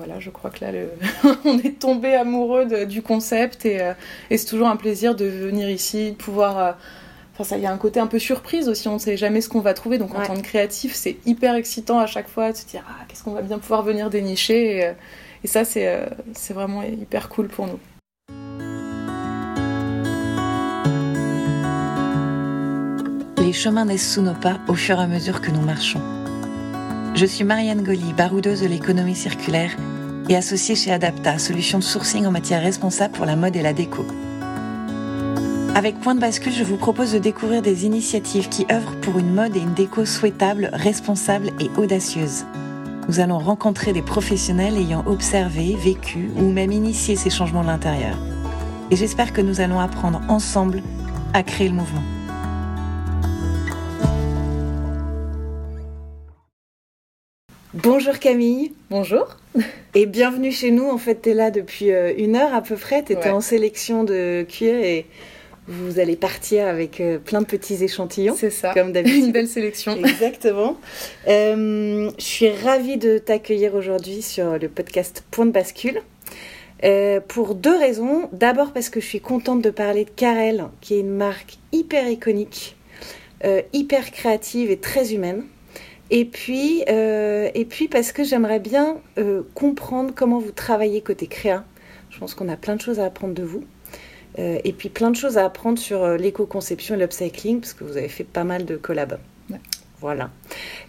Voilà, je crois que là, on est tombé amoureux du concept et, et c'est toujours un plaisir de venir ici, de pouvoir Enfin, il y a un côté un peu surprise aussi, on ne sait jamais ce qu'on va trouver. Donc en tant que créatif, c'est hyper excitant à chaque fois de se dire ah, qu'est-ce qu'on va bien pouvoir venir dénicher. Et, euh, ça, euh, c'est vraiment hyper cool pour nous. Les chemins naissent sous nos pas au fur et à mesure que nous marchons. Je suis Marianne Goli, baroudeuse de l'économie circulaire et associée chez Adapta, solution de sourcing en matière responsable pour la mode et la déco. Avec Point de bascule, je vous propose de découvrir des initiatives qui œuvrent pour une mode et une déco souhaitable, responsable et audacieuse. Nous allons rencontrer des professionnels ayant observé, vécu ou même initié ces changements de l'intérieur. Et j'espère que nous allons apprendre ensemble à créer le mouvement. Bonjour Camille. Bonjour. Et bienvenue chez nous. En fait, tu es là depuis euh, une heure à peu près. Tu étais en sélection de cuir et vous allez partir avec euh, plein de petits échantillons. C'est ça. Comme d'habitude. Une belle sélection. Exactement. Euh, je suis ravie de t'accueillir aujourd'hui sur le podcast Point de bascule. Euh, pour deux raisons. D'abord parce que je suis contente de parler de Carel, qui est une marque hyper iconique, hyper créative et très humaine. Et puis, et puis parce que j'aimerais bien comprendre comment vous travaillez côté créa. Je pense qu'on a plein de choses à apprendre de vous. Euh, et puis plein de choses à apprendre sur euh, l'éco-conception et l'upcycling, parce que vous avez fait pas mal de collabs. Voilà.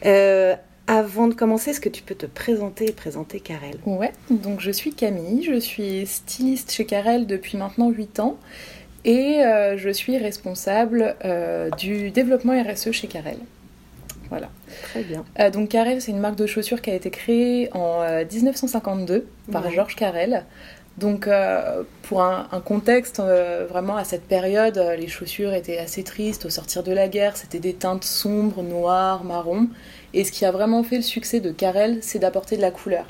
Euh, avant de commencer, est-ce que tu peux te présenter et présenter Carel Ouais, donc je suis Camille, je suis styliste chez Carel depuis maintenant 8 ans et je suis responsable du développement RSE chez Carel. Voilà. Très bien. donc Carel, c'est une marque de chaussures qui a été créée en 1952 par Georges Carel. Donc, euh, pour un, contexte, euh, vraiment à cette période, euh, les chaussures étaient assez tristes. Au sortir de la guerre, c'était des teintes sombres, noires, marron. Et ce qui a vraiment fait le succès de Carrel, c'est d'apporter de la couleur.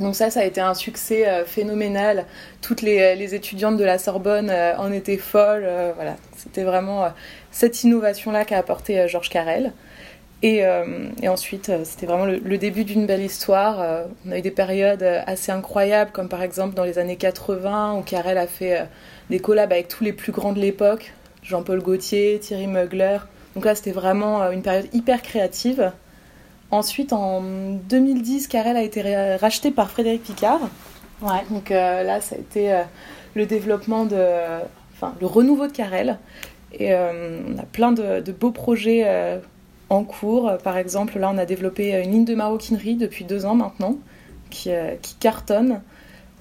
Donc ça, ça a été un succès phénoménal. Toutes les, étudiantes de la Sorbonne en étaient folles. voilà, c'était vraiment cette innovation-là qu'a apporté Georges Euh, et, ensuite, euh, c'était vraiment le, début d'une belle histoire. Euh, on a eu des périodes assez incroyables, comme par exemple dans les années 80, où Carrel a fait des collabs avec tous les plus grands de l'époque, Jean-Paul Gaultier, Thierry Mugler. Donc là, c'était vraiment une période hyper créative. Ensuite, en 2010, Carrel a été racheté par Frédéric Picard. Ouais. Donc là, ça a été le développement de, enfin, le renouveau de Carrel. Et on a plein de, de beaux projets en cours. Par exemple, là, on a développé une ligne de maroquinerie depuis deux ans maintenant, qui, euh, cartonne.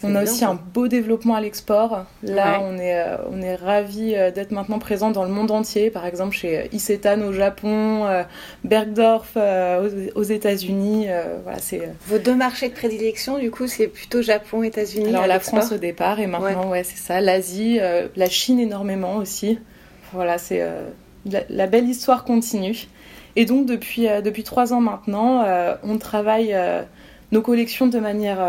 On a aussi un beau développement à l'export. Là, on est, euh, on est ravis euh, d'être maintenant présent dans le monde entier. Par exemple, chez Isetan au Japon, Bergdorf aux, États-Unis. voilà, vos deux marchés de prédilection. Du coup, c'est plutôt Japon, États-Unis. Alors la France au départ et maintenant, ouais, c'est ça. L'Asie, la Chine énormément aussi. Voilà, c'est la, belle histoire continue. Et donc depuis, euh, depuis trois ans maintenant, euh, on travaille euh, nos collections de manière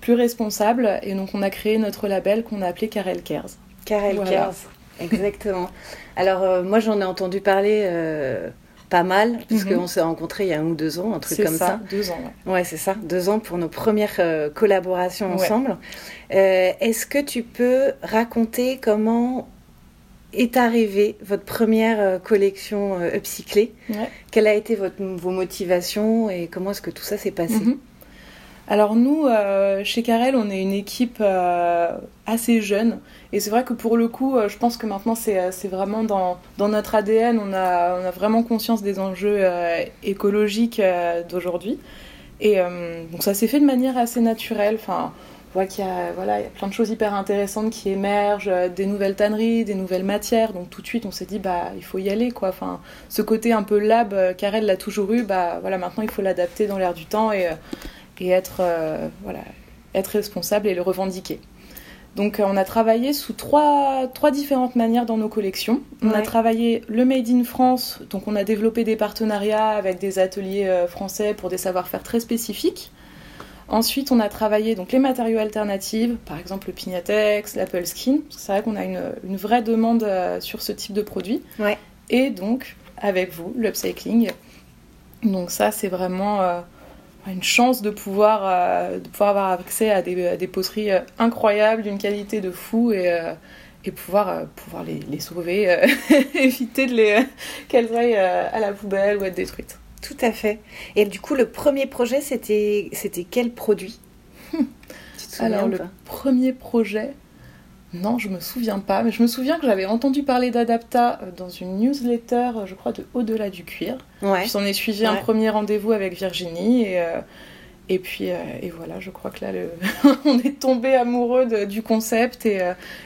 plus responsable et donc on a créé notre label qu'on a appelé Carel Cares. Carel Cares, exactement. Alors moi j'en ai entendu parler pas mal, puisqu'on mhm. s'est rencontrés il y a un ou deux ans, un truc comme ça. ça. Deux ans, ouais. Ouais, c'est ça, deux ans pour nos premières collaborations ensemble. Est-ce que tu peux raconter comment est arrivée votre première euh, collection euh, upcyclée Quelle a été votre, vos motivations et comment est-ce que tout ça s'est passé mhm. Alors nous, euh, chez Carrel, on est une équipe assez jeune. Et c'est vrai que pour le coup, je pense que maintenant, c'est vraiment dans, dans, notre ADN. On a, on a vraiment conscience des enjeux écologiques d'aujourd'hui. Et donc ça s'est fait de manière assez naturelle. Enfin, voit qu'il y a, voilà, il y a plein de choses hyper intéressantes qui émergent, euh, des nouvelles tanneries, des nouvelles matières. Donc tout de suite, on s'est dit, bah, il faut y aller, quoi. Enfin, ce côté un peu lab, Carrel euh, l'a toujours eu, bah, voilà, maintenant il faut l'adapter dans l'air du temps et, euh, et être, voilà, être responsable et le revendiquer. Donc on a travaillé sous trois, trois différentes manières dans nos collections. On a travaillé le Made in France, donc on a développé des partenariats avec des ateliers français pour des savoir-faire très spécifiques. Ensuite, on a travaillé donc les matériaux alternatifs, par exemple le Pignatex, l'Apple Skin. C'est vrai qu'on a une, une, vraie demande euh, sur ce type de produit. Ouais. Et donc, avec vous, l'upcycling. Donc ça, c'est vraiment euh, une chance de pouvoir, de pouvoir avoir accès à des, des poteries incroyables, d'une qualité de fou et, et pouvoir, pouvoir les, les sauver, éviter de les qu'elles aillent à la poubelle ou être détruites. Tout à fait. Et du coup, le premier projet, c'était quel produit? Alors, le premier projet, non, je me souviens pas, mais je me souviens que j'avais entendu parler d'Adapta euh, dans une newsletter, euh, je crois, de Au-delà du cuir. Ouais. Puis on est suivi un premier rendez-vous avec Virginie et, euh, et puis et voilà, je crois que là, le... on est tombé amoureux du concept et,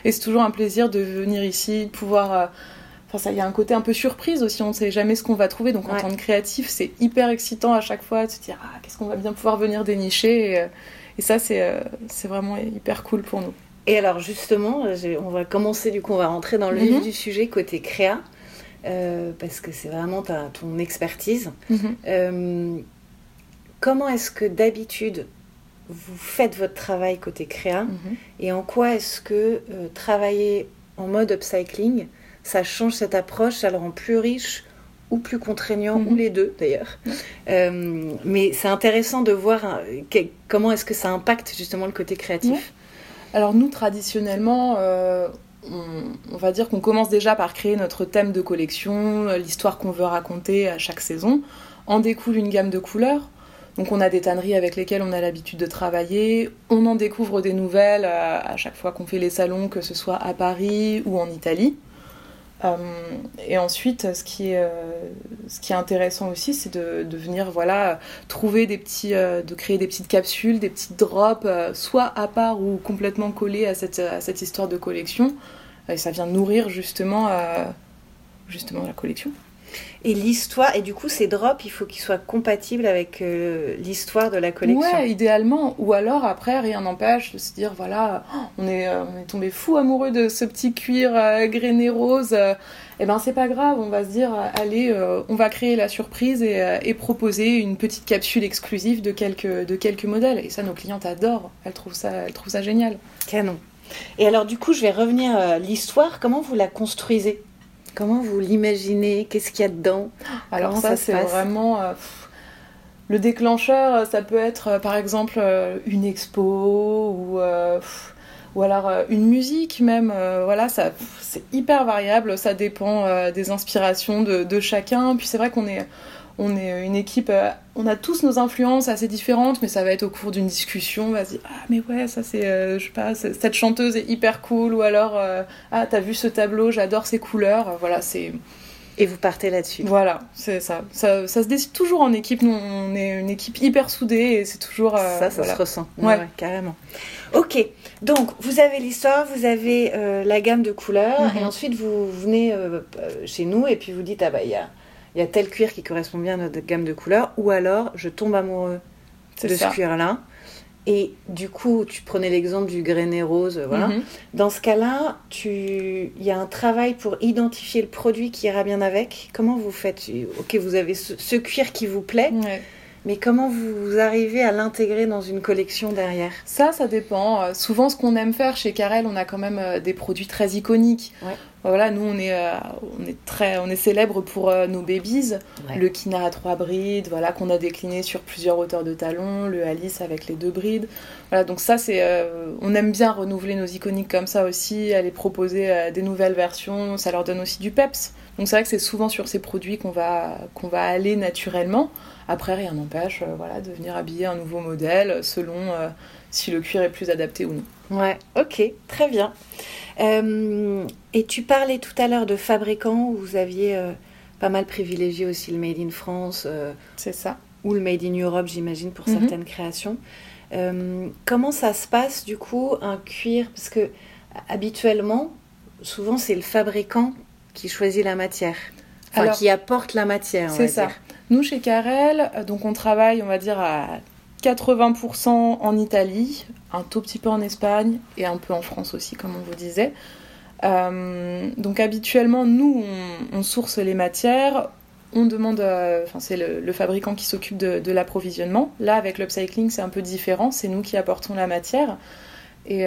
et c'est toujours un plaisir de venir ici, de pouvoir. Enfin, ça, il y a un côté un peu surprise aussi, on ne sait jamais ce qu'on va trouver. Donc, en tant que créatif, c'est hyper excitant à chaque fois de se dire ah, qu'est-ce qu'on va bien pouvoir venir dénicher. Et, et ça, c'est vraiment hyper cool pour nous. Et alors justement, on va commencer du coup, on va rentrer dans le vif mhm. du sujet côté créa, euh, parce que c'est vraiment ta, ton expertise. Mhm. Euh, comment est-ce que d'habitude vous faites votre travail côté créa mhm. et en quoi est-ce que euh, travailler en mode upcycling, ça change cette approche, ça le rend plus riche ou plus contraignant, ou les deux d'ailleurs. mais c'est intéressant de voir comment est-ce que ça impacte justement le côté créatif. Alors nous, traditionnellement, euh, on, va dire qu'on commence déjà par créer notre thème de collection, euh, l'histoire qu'on veut raconter à chaque saison. En découle une gamme de couleurs. Donc on a des tanneries avec lesquelles on a l'habitude de travailler. On en découvre des nouvelles euh, à chaque fois qu'on fait les salons, que ce soit à Paris ou en Italie. Euh, et ensuite, ce qui est, euh, ce qui est intéressant aussi, c'est de, de, venir voilà, trouver des petits, euh, de créer des petites capsules, des petites drops, soit à part ou complètement collées à cette, à cette histoire de collection. Et ça vient nourrir justement, justement la collection. Et l'histoire, et du coup, ces drops, il faut qu'ils soient compatibles avec euh, l'histoire de la collection. Ouais, idéalement. Ou alors, après, rien n'empêche de se dire voilà, on est, euh, on est tombé fou amoureux de ce petit cuir euh, grainé rose. et eh ben, c'est pas grave, on va se dire allez, on va créer la surprise et, et, proposer une petite capsule exclusive de quelques, de quelques modèles. Et ça, nos clientes adorent. Elles trouvent ça, elles trouvent ça génial. Canon. Et alors, du coup, je vais revenir à l'histoire. Comment vous la construisez? Comment vous l'imaginez? Qu'est-ce qu'il y a dedans? Alors ça, c'est vraiment... Euh, le déclencheur, ça peut être euh, par exemple euh, une expo ou, ou alors une musique même. voilà, ça, c'est hyper variable, ça dépend des inspirations de, de chacun. Puis c'est vrai qu'on est on est une équipe, euh, on a tous nos influences assez différentes, mais ça va être au cours d'une discussion, vas-y, ah mais ouais, ça c'est, euh, je sais pas, cette chanteuse est hyper cool, ou alors, euh, ah t'as vu ce tableau, j'adore ces couleurs, voilà, c'est... Et vous partez là-dessus. Voilà, c'est ça. ça. se décide toujours en équipe, nous on est une équipe hyper soudée, et c'est toujours... ça, ça se ressent, ouais. carrément. Ok, donc vous avez l'histoire, vous avez la gamme de couleurs, mm-hmm. et ensuite vous venez chez nous, et puis vous dites, ah bah il y a il y a tel cuir qui correspond bien à notre gamme de couleurs, ou alors je tombe amoureux de ce cuir-là. Et du coup, tu prenais l'exemple du grainé rose, voilà. Mhm. Dans ce cas-là, tu... il y a un travail pour identifier le produit qui ira bien avec. Comment vous faites? Ok, vous avez ce, cuir qui vous plaît. Mais comment vous arrivez à l'intégrer dans une collection derrière? Ça, ça dépend. Euh, souvent, ce qu'on aime faire chez Carrel, on a quand même euh, des produits très iconiques. Voilà, nous, on est, euh, on est, très, on est célèbre pour nos babies. Le Kina à trois brides, voilà, qu'on a décliné sur plusieurs hauteurs de talons. Le Alice avec les deux brides. Voilà, donc ça, c'est, on aime bien renouveler nos iconiques comme ça aussi, aller proposer des nouvelles versions. Ça leur donne aussi du peps. Donc c'est vrai que c'est souvent sur ces produits qu'on va, qu'on va aller naturellement. Après, rien n'empêche euh, voilà, de venir habiller un nouveau modèle selon euh, si le cuir est plus adapté ou non. Ouais, ok, très bien. Euh, et tu parlais tout à l'heure de fabricants où vous aviez pas mal privilégié aussi le Made in France. C'est ça. Ou le Made in Europe, j'imagine, pour mhm. certaines créations. Comment ça se passe du coup un cuir? Parce que habituellement, souvent c'est le fabricant qui choisit la matière, enfin qui apporte la matière. C'est ça. Nous, chez Carrel, euh, donc on travaille, on va dire, à 80% en Italie, un tout petit peu en Espagne et un peu en France aussi, comme on vous disait. Euh, donc habituellement, nous, on, source les matières, on demande, euh, enfin c'est le, fabricant qui s'occupe de, l'approvisionnement. Là, avec l'upcycling, c'est un peu différent, c'est nous qui apportons la matière. Et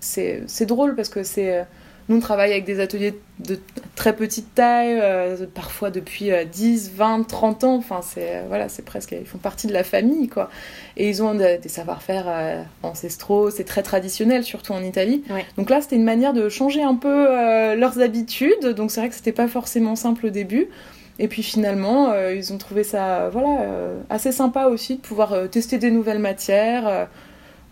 c'est drôle parce que c'est Nous, on travaille avec des ateliers de très petite taille, euh, parfois depuis 10, 20, 30 ans. Enfin, c'est euh, voilà, c'est presque, ils font partie de la famille, quoi. Et ils ont des savoir-faire euh, ancestraux, c'est très traditionnel, surtout en Italie. Donc là, c'était une manière de changer un peu leurs habitudes. Donc c'est vrai que c'était pas forcément simple au début. Et puis finalement, ils ont trouvé ça, voilà, assez sympa aussi de pouvoir tester des nouvelles matières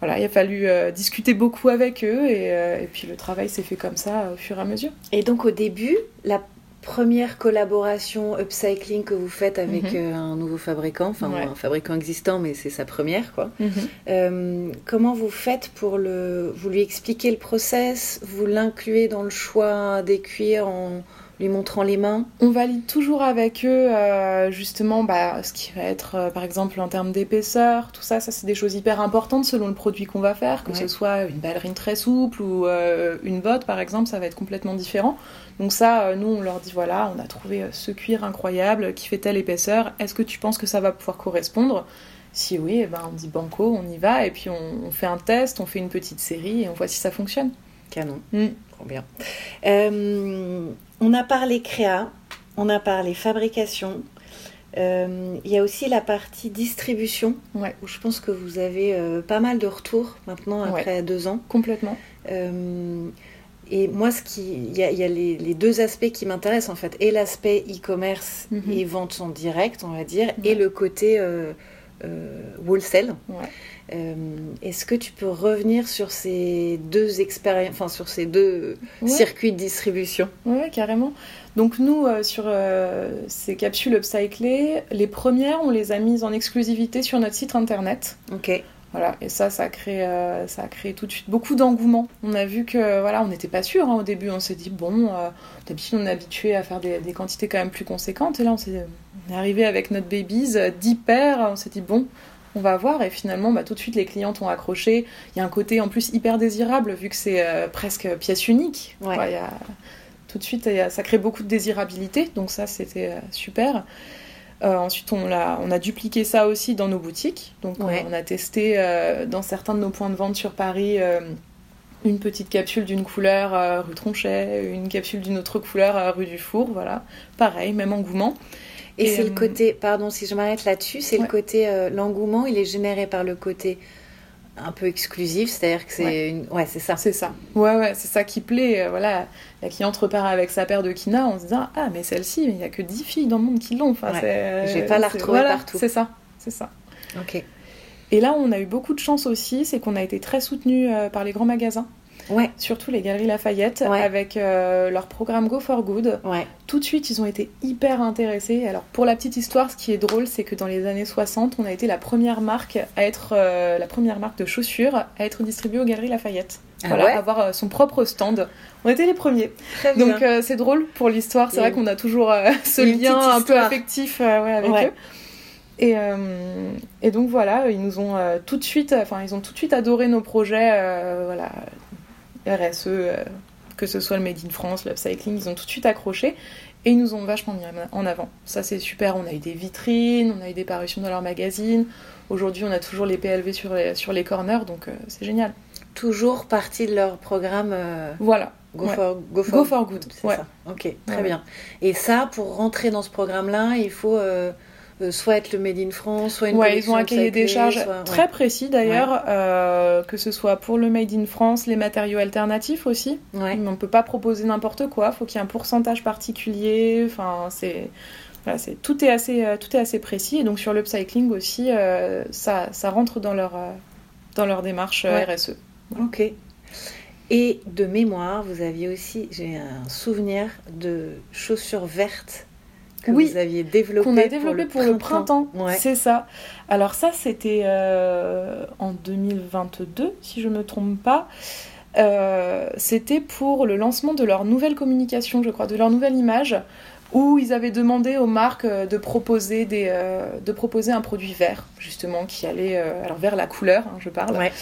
voilà, il a fallu euh, discuter beaucoup avec eux euh, et, puis le travail s'est fait comme ça au fur et à mesure. Et donc au début, la première collaboration upcycling que vous faites avec mhm. euh, un nouveau fabricant, enfin un fabricant existant, mais c'est sa première, quoi. Mhm. comment vous faites pour le, vous lui expliquez le process, vous l'incluez dans le choix des cuirs en lui montrant les mains On valide toujours avec eux euh, justement bah, ce qui va être euh, par exemple en termes d'épaisseur, tout ça, ça c'est des choses hyper importantes selon le produit qu'on va faire, que ce soit une ballerine très souple ou euh, une botte par exemple, ça va être complètement différent. Donc ça, nous on leur dit voilà, on a trouvé ce cuir incroyable qui fait telle épaisseur, est-ce que tu penses que ça va pouvoir correspondre? Si oui, eh ben on dit banco, on y va, et puis on, fait un test, on fait une petite série et on voit si ça fonctionne. Canon. Mm. Trop bien. Euh, on a parlé créa, on a parlé fabrication. Euh, il y a aussi la partie distribution, où je pense que vous avez euh, pas mal de retours maintenant après deux ans. Complètement. et moi, ce qui, il y a, les, deux aspects qui m'intéressent en fait, et l'aspect e-commerce mhm. et vente en direct, on va dire, et le côté wholesale. Euh, est-ce que tu peux revenir sur ces deux expériences, enfin sur ces deux circuits de distribution? Oui, carrément. Donc nous, euh, sur euh, ces capsules upcyclées, les premières, on les a mises en exclusivité sur notre site internet. Ok. Voilà, et ça, ça a créé, ça a créé tout de suite beaucoup d'engouement. On a vu que, voilà, on n'était pas sûr hein, au début. On s'est dit, bon, d'habitude, on est habitué à faire des, des, quantités quand même plus conséquentes. Et là, on, s'est, on est arrivé avec notre babies, 10 paires. On s'est dit, bon, on va voir et finalement bah, tout de suite les clientes ont accroché. Il y a un côté en plus hyper désirable vu que c'est euh, presque pièce unique. tout de suite ça crée beaucoup de désirabilité donc ça c'était euh, super. Euh, ensuite on a, on a dupliqué ça aussi dans nos boutiques donc on a testé dans certains de nos points de vente sur Paris une petite capsule d'une couleur rue Tronchet, une capsule d'une autre couleur rue du Four, voilà. Pareil, même engouement. Et, c'est le euh, côté, pardon si je m'arrête là-dessus, c'est le côté, euh, l'engouement, il est généré par le côté un peu exclusif, c'est-à-dire que c'est ouais. une... ouais, c'est ça. C'est ça. Ouais, ouais, c'est ça qui plaît. Euh, voilà, la cliente repart avec sa paire de Kina en se disant ah mais celle-ci, il n'y a que 10 filles dans le monde qui l'ont. Enfin, je vais pas la retrouver partout. C'est ça, c'est ça. Ok. Et là, on a eu beaucoup de chance aussi, c'est qu'on a été très soutenu par les grands magasins. Ouais. Surtout les Galeries Lafayette, avec euh, leur programme Go for Good. Ouais. Tout de suite, ils ont été hyper intéressés. Alors, pour la petite histoire, ce qui est drôle, c'est que dans les années 60, on a été la première marque à être euh, la première marque de chaussures à être distribuée aux Galeries Lafayette. Ah voilà, avoir euh, son propre stand. On était les premiers. Très donc c'est drôle pour l'histoire. C'est vrai qu'on a toujours ce lien un peu affectif avec eux. Et, et, donc voilà, ils nous ont tout de suite, enfin ils ont tout de suite adoré nos projets. voilà, RSE, euh, que ce soit le Made in France, l'upcycling, ils ont tout de suite accroché et ils nous ont vachement mis en avant. Ça c'est super, on a eu des vitrines, on a eu des parutions dans leur magazine. Aujourd'hui on a toujours les PLV sur les, sur les corners, donc euh, c'est génial. Toujours partie de leur programme. Euh, voilà. Go, for, go, for, Good. Ouais. Ça. Ok, très bien. Et ça, pour rentrer dans ce programme-là, il faut soit être le Made in France, soit une ouais, ils ont un cahier des charges très précis d'ailleurs, euh, que ce soit pour le Made in France, les matériaux alternatifs aussi. Ouais. On ne peut pas proposer n'importe quoi, faut qu'il y ait un pourcentage particulier. Enfin, c'est voilà, c'est tout est assez euh, tout est assez précis et donc sur l'upcycling aussi, ça, ça rentre dans leur dans leur démarche RSE. Ok. Et de mémoire, vous aviez aussi, j'ai un souvenir de chaussures vertes que oui, vous aviez développé, qu'on a développé pour le printemps. C'est ça. Alors ça, c'était euh, en 2022, si je ne me trompe pas. Euh, c'était pour le lancement de leur nouvelle communication, je crois, de leur nouvelle image, où ils avaient demandé aux marques euh, de proposer, des, de proposer un produit vert, justement, qui allait alors vers la couleur, hein, je parle. Ouais.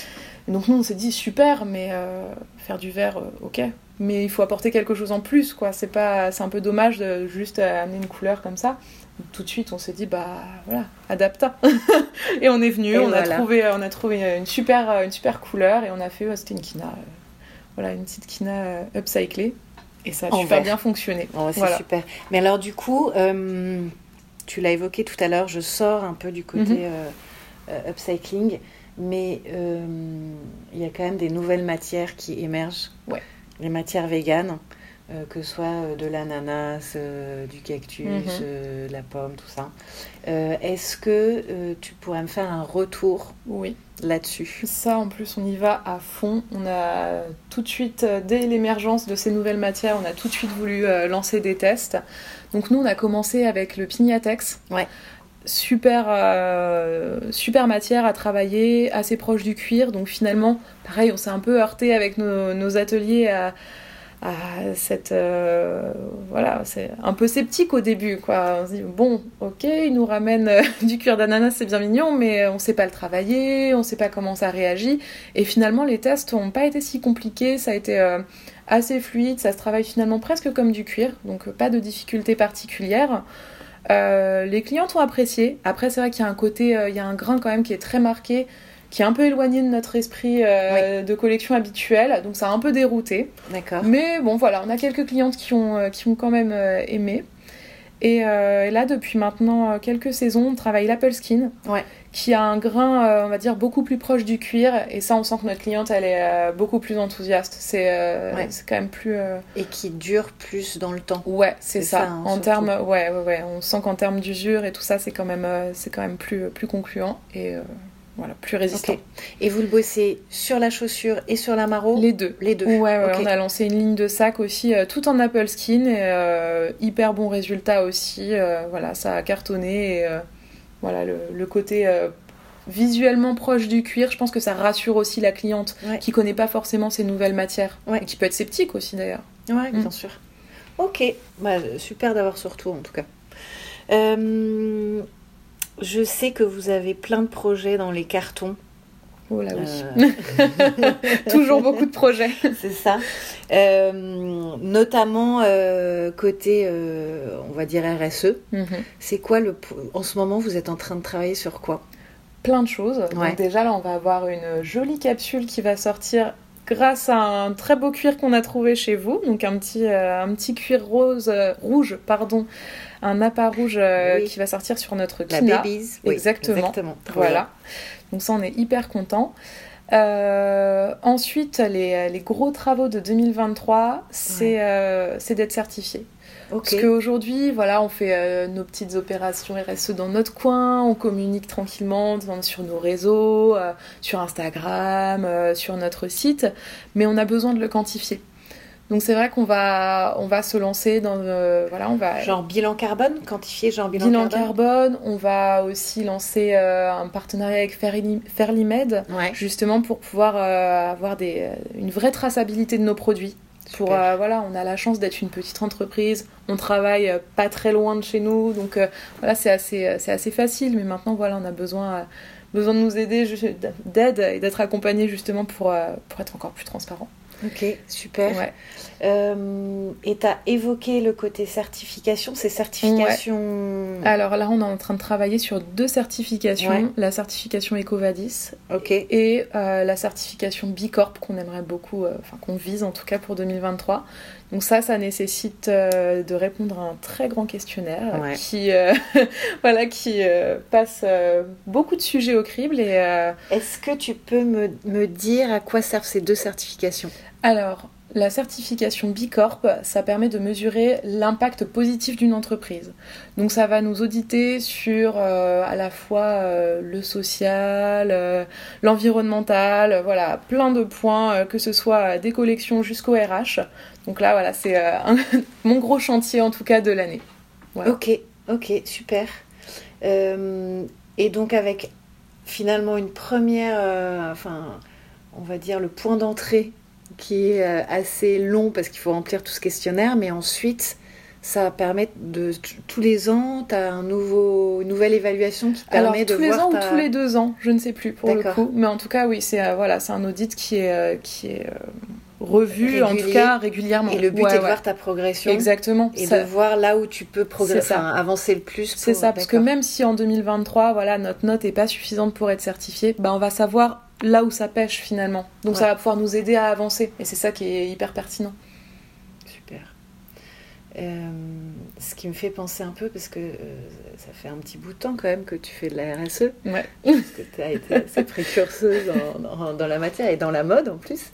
Donc nous, on s'est dit super, mais faire du vert, ok, mais il faut apporter quelque chose en plus, quoi. C'est pas, c'est un peu dommage de juste amener une couleur comme ça. tout de suite, on s'est dit, bah voilà, adapta. et on est venu, on a trouvé, on a trouvé une super, une super couleur et on a fait, c'était une kina, euh, voilà, une petite kina euh, upcyclée. Et ça a super bien fonctionné. c'est super. Mais alors du coup, tu l'as évoqué tout à l'heure, je sors un peu du côté mhm. upcycling, mais il y a quand même des nouvelles matières qui émergent. Ouais. Les matières véganes. Euh, que ce soit euh, de l'ananas, euh, du cactus, mhm. de la pomme, tout ça. Est-ce que tu pourrais me faire un retour oui. là-dessus? Ça, en plus, on y va à fond. On a tout de suite, dès l'émergence de ces nouvelles matières, on a tout de suite voulu lancer des tests. Donc nous, on a commencé avec le Pignatex. Ouais super, super matière à travailler, assez proche du cuir. Donc finalement, pareil, on s'est un peu heurté avec nos, ateliers à, cette euh, voilà c'est un peu sceptique au début quoi. On se dit bon ok il nous ramène euh, du cuir d'ananas c'est bien mignon mais on sait pas le travailler on sait pas comment ça réagit. Et finalement les tests n'ont pas été si compliqués ça a été euh, assez fluide ça se travaille finalement presque comme du cuir donc pas de difficultés particulières les clients ont apprécié après c'est vrai qu'il y a un côté il y a un grain quand même qui est très marqué qui est un peu éloigné de notre esprit euh, de collection habituelle, donc ça a un peu dérouté. D'accord. Mais bon, voilà, on a quelques clientes qui ont, euh, qui ont quand même euh, aimé. Et, là, depuis maintenant quelques saisons, on travaille l'Apple Skin, ouais. Qui a un grain, on va dire, beaucoup plus proche du cuir. Et ça, on sent que notre cliente, elle est beaucoup plus enthousiaste. C'est quand même plus. Et qui dure plus dans le temps. Ouais, c'est ça. Hein, en termes, ouais, ouais, ouais, on sent qu'en termes d'usure et tout ça, c'est quand même, c'est quand même plus, plus concluant. Et voilà, plus résistant. Et vous le bossez sur la chaussure et sur la maro? Les deux. Les deux. Ouais, on a lancé une ligne de sac aussi, euh, tout en Apple Skin, et euh, hyper bon résultat aussi. Euh, voilà, ça a cartonné. Et, voilà, le, côté visuellement proche du cuir, je pense que ça rassure aussi la cliente qui connaît pas forcément ces nouvelles matières. Et qui peut être sceptique aussi d'ailleurs. Ouais, bien mm. sûr. Ok, bah, super d'avoir ce retour en tout cas. Euh, je sais que vous avez plein de projets dans les cartons. Oh là oui. Euh. Toujours beaucoup de projets. C'est ça. Euh, notamment euh, côté, on va dire RSE. Mhm. C'est quoi le. En ce moment, vous êtes en train de travailler sur quoi? Plein de choses. Donc, déjà, là, on va avoir une jolie capsule qui va sortir grâce à un très beau cuir qu'on a trouvé chez vous. Donc, un petit, un petit cuir rose, rouge, pardon un appât rouge euh, qui va sortir sur notre Kina. La Babies. exactement. Voilà. Donc ça, on est hyper content. Euh, ensuite, les, les, gros travaux de 2023, euh, c'est d'être certifié. Parce qu'aujourd'hui, voilà, on fait nos petites opérations RSE dans notre coin, on communique tranquillement sur nos réseaux, sur Instagram, sur notre site, mais on a besoin de le quantifier. Donc c'est vrai qu'on va, on va se lancer dans, euh, voilà, on va genre bilan carbone, quantifier genre bilan, bilan carbone. On va aussi lancer euh, un partenariat avec Fairlimed, justement pour pouvoir euh, avoir des, une vraie traçabilité de nos produits. Pour voilà, on a la chance d'être une petite entreprise, on travaille pas très loin de chez nous, donc voilà, c'est assez, c'est assez facile. Mais maintenant voilà, on a besoin besoin de nous aider, d'aide et d'être accompagné justement pour, pour être encore plus transparent. Ok, super. Euh, et tu as évoqué le côté certification, ces certifications. Alors là, on est en train de travailler sur deux certifications la certification EcoVadis ok et euh, la certification Bicorp qu'on aimerait beaucoup, euh, enfin qu'on vise en tout cas pour 2023. Donc ça, ça nécessite de répondre à un très grand questionnaire qui, voilà, qui passe beaucoup de sujets au crible. Et, Est-ce que tu peux me, me dire à quoi servent ces deux certifications? Alors, la certification Bicorp, ça permet de mesurer l'impact positif d'une entreprise. Donc ça va nous auditer sur euh, à la fois euh, le social, euh, l'environnemental, voilà, plein de points, que ce soit des collections jusqu'au RH. Donc là, voilà, c'est mon gros chantier en tout cas de l'année. Ok, ok, super. et donc avec finalement une première, enfin, on va dire le point d'entrée qui est euh, assez long parce qu'il faut remplir tout ce questionnaire, mais ensuite, ça permet de tous les ans, tu as un nouveau, une nouvelle évaluation qui permet de tous les ans ou tous les deux ans, je ne sais plus pour le coup, mais en tout cas oui, c'est euh, voilà, c'est un audit qui est euh, qui est revu en tout cas régulièrement. Et le but est de voir ta progression. Exactement. Et de voir là où tu peux progresser, avancer le plus. C'est ça, parce que même si en 2023, voilà, notre note est pas suffisante pour être certifiée, bah on va savoir là où ça pêche finalement. Donc ça va pouvoir nous aider à avancer. Et c'est ça qui est hyper pertinent. Super. Euh, ce qui me fait penser un peu, parce que euh, ça fait un petit bout de temps quand même que tu fais de la RSE, ouais. parce que tu as été assez précurseuse dans, dans, la matière et dans la mode en plus.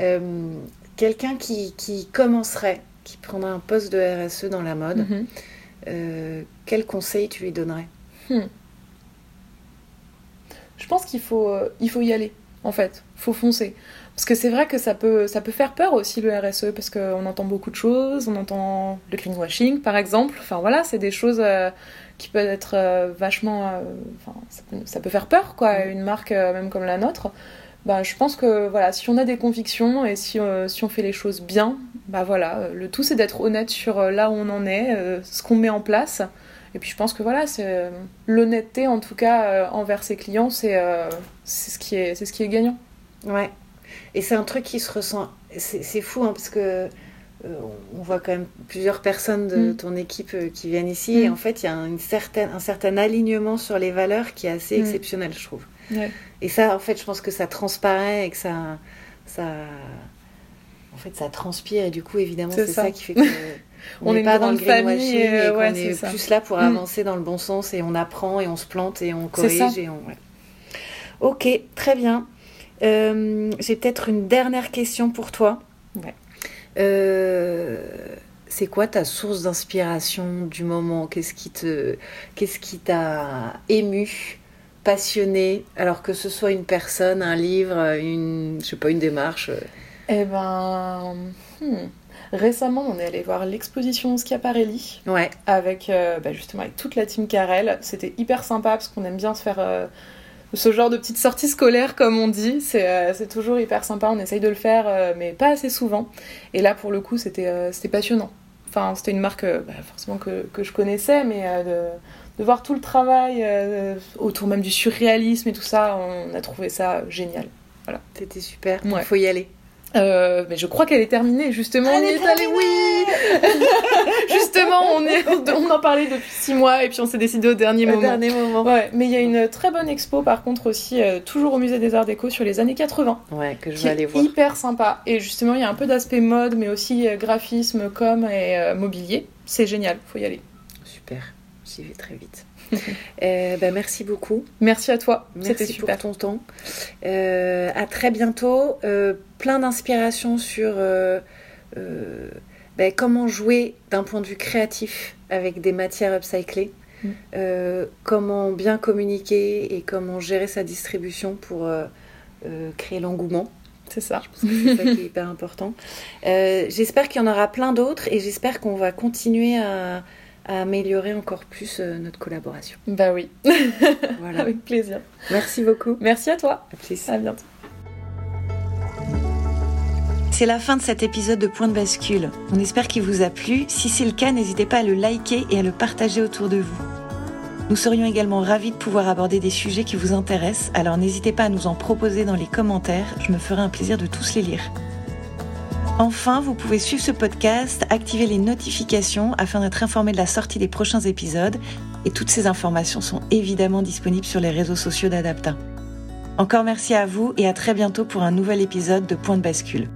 Euh, Quelqu'un qui, qui, commencerait, qui prendrait un poste de RSE dans la mode, mm -hmm. quel conseil tu lui donnerais? Hmm. Je pense qu'il faut, il faut y aller, en fait. Il faut foncer. Parce que c'est vrai que ça peut, ça peut faire peur aussi le RSE, parce qu'on entend beaucoup de choses, on entend le greenwashing par exemple, enfin voilà, c'est des choses euh, qui peuvent être euh, vachement... Euh, enfin, ça peut, ça peut, faire peur, quoi, une marque même comme la nôtre. Bah, je pense que voilà, si on a des convictions et si, si on fait les choses bien, bah voilà, le tout c'est d'être honnête sur là où on en est, ce qu'on met en place. Et puis je pense que voilà, c'est l'honnêteté en tout cas envers ses clients, c'est ce, qui est, ce qui est gagnant. Ouais, et c'est un truc qui se ressent. C'est fou, hein, parce que euh, on voit quand même plusieurs personnes de mm. ton équipe euh, qui viennent ici. Mm. Et en fait, il y a une certaine, un certain alignement sur les valeurs qui est assez mm. exceptionnel, je trouve. Ouais. Et ça, en fait, je pense que ça transparaît et que ça. ça en fait, ça transpire. Et du coup, évidemment, c'est ça. ça. qui fait que. On n'est pas dans le greenwashing et euh, ouais, on est, est plus là pour avancer dans le bon sens et on apprend et on se plante et on corrige. Et on... Ouais. Ok, très bien. Euh, J'ai peut-être une dernière question pour toi. Ouais. Euh, c'est quoi ta source d'inspiration du moment? Qu'est-ce qui te, qu'est-ce qui t'a ému, passionné? Alors que ce soit une personne, un livre, une, je sais pas, une démarche. Eh ben, hmm. Récemment, on est allé voir l'exposition Schiaparelli. Ouais. Avec euh, bah, justement avec toute la team Carrel. C'était hyper sympa parce qu'on aime bien se faire euh, ce genre de petite sortie scolaire, comme on dit. C'est euh, toujours hyper sympa. On essaye de le faire, mais pas assez souvent. Et là, pour le coup, c'était passionnant. Enfin, c'était une marque bah, forcément que, que, je connaissais, mais de, de, voir tout le travail autour même du surréalisme et tout ça, on a trouvé ça génial. Voilà. C'était super. Il ouais. faut y aller. Euh, mais je crois qu'elle est terminée, justement. Elle on y est, est allé, oui Justement, on, est, on en parlait depuis six mois et puis on s'est décidé au dernier au moment. dernier moment. Ouais, mais il y a une très bonne expo, par contre, aussi, euh, toujours au Musée des Arts Déco sur les années 80. Ouais, que je vais aller voir. hyper sympa. Et justement, il y a un peu d'aspect mode, mais aussi euh, graphisme, com et euh, mobilier. C'est génial, faut y aller. Super, j'y vais très vite. euh, bah, merci beaucoup. Merci à toi. C'était super. pour ton temps. Euh, à très bientôt. Euh, plein d'inspiration sur euh, bah, comment jouer d'un point de vue créatif avec des matières upcyclées. Mm. comment bien communiquer et comment gérer sa distribution pour créer l'engouement. C'est ça. C'est ça qui est hyper important. j'espère qu'il y en aura plein d'autres et j'espère qu'on va continuer à, à améliorer encore plus euh, notre collaboration. Bah oui. voilà. Avec plaisir. Merci beaucoup. Merci à toi. À plus. À bientôt. C'est la fin de cet épisode de Point de bascule. On espère qu'il vous a plu. Si c'est le cas, n'hésitez pas à le liker et à le partager autour de vous. Nous serions également ravis de pouvoir aborder des sujets qui vous intéressent, alors n'hésitez pas à nous en proposer dans les commentaires, je me ferai un plaisir de tous les lire. Enfin, vous pouvez suivre ce podcast, activer les notifications afin d'être informé de la sortie des prochains épisodes et toutes ces informations sont évidemment disponibles sur les réseaux sociaux d'Adapta. Encore merci à vous et à très bientôt pour un nouvel épisode de Point de bascule.